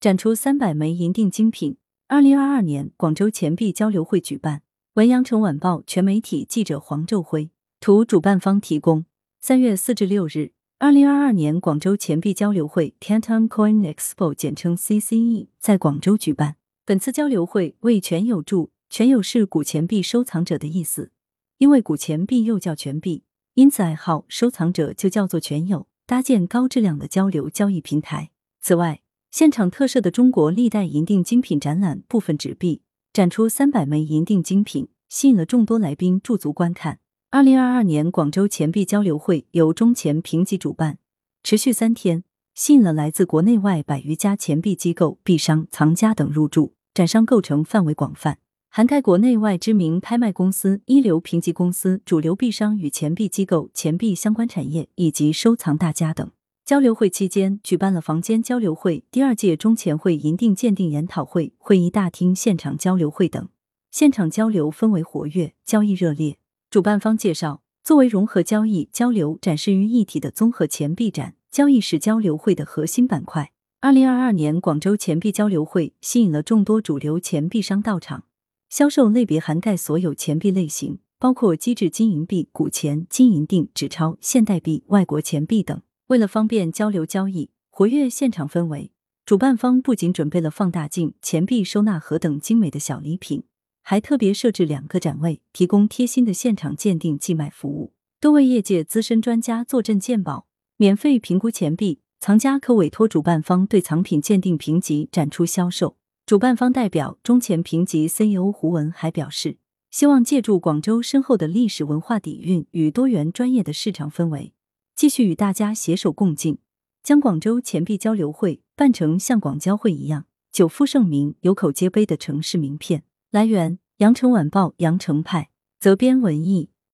展出三百枚银锭精品。二零二二年广州钱币交流会举办。文阳城晚报全媒体记者黄昼辉，图主办方提供。三月四至六日，二零二二年广州钱币交流会 （Canton Coin Expo） 简称 CCE 在广州举办。本次交流会为全友助，全友是古钱币收藏者的意思，因为古钱币又叫全币，因此爱好收藏者就叫做全友，搭建高质量的交流交易平台。此外，现场特设的中国历代银锭精品展览部分纸币展出三百枚银锭精品，吸引了众多来宾驻足观看。二零二二年广州钱币交流会由中钱评级主办，持续三天，吸引了来自国内外百余家钱币机构、币商、藏家等入驻。展商构成范围广泛，涵盖国内外知名拍卖公司、一流评级公司、主流币商与钱币机构、钱币相关产业以及收藏大家等。交流会期间，举办了房间交流会、第二届中钱会银锭鉴定研讨会、会议大厅现场交流会等，现场交流氛围活跃，交易热烈。主办方介绍，作为融合交易、交流、展示于一体的综合钱币展，交易是交流会的核心板块。二零二二年广州钱币交流会吸引了众多主流钱币商到场，销售类别涵盖所有钱币类型，包括机制金银币、古钱、金银锭、纸钞、现代币、外国钱币等。为了方便交流交易、活跃现场氛围，主办方不仅准备了放大镜、钱币收纳盒等精美的小礼品，还特别设置两个展位，提供贴心的现场鉴定寄卖服务，多位业界资深专家坐镇鉴宝，免费评估钱币。藏家可委托主办方对藏品鉴定评级、展出销售。主办方代表中钱评级 CEO 胡文还表示，希望借助广州深厚的历史文化底蕴与多元专业的市场氛围，继续与大家携手共进，将广州钱币交流会办成像广交会一样久负盛名、有口皆碑的城市名片。来源：羊城晚报羊城派，责编：文艺。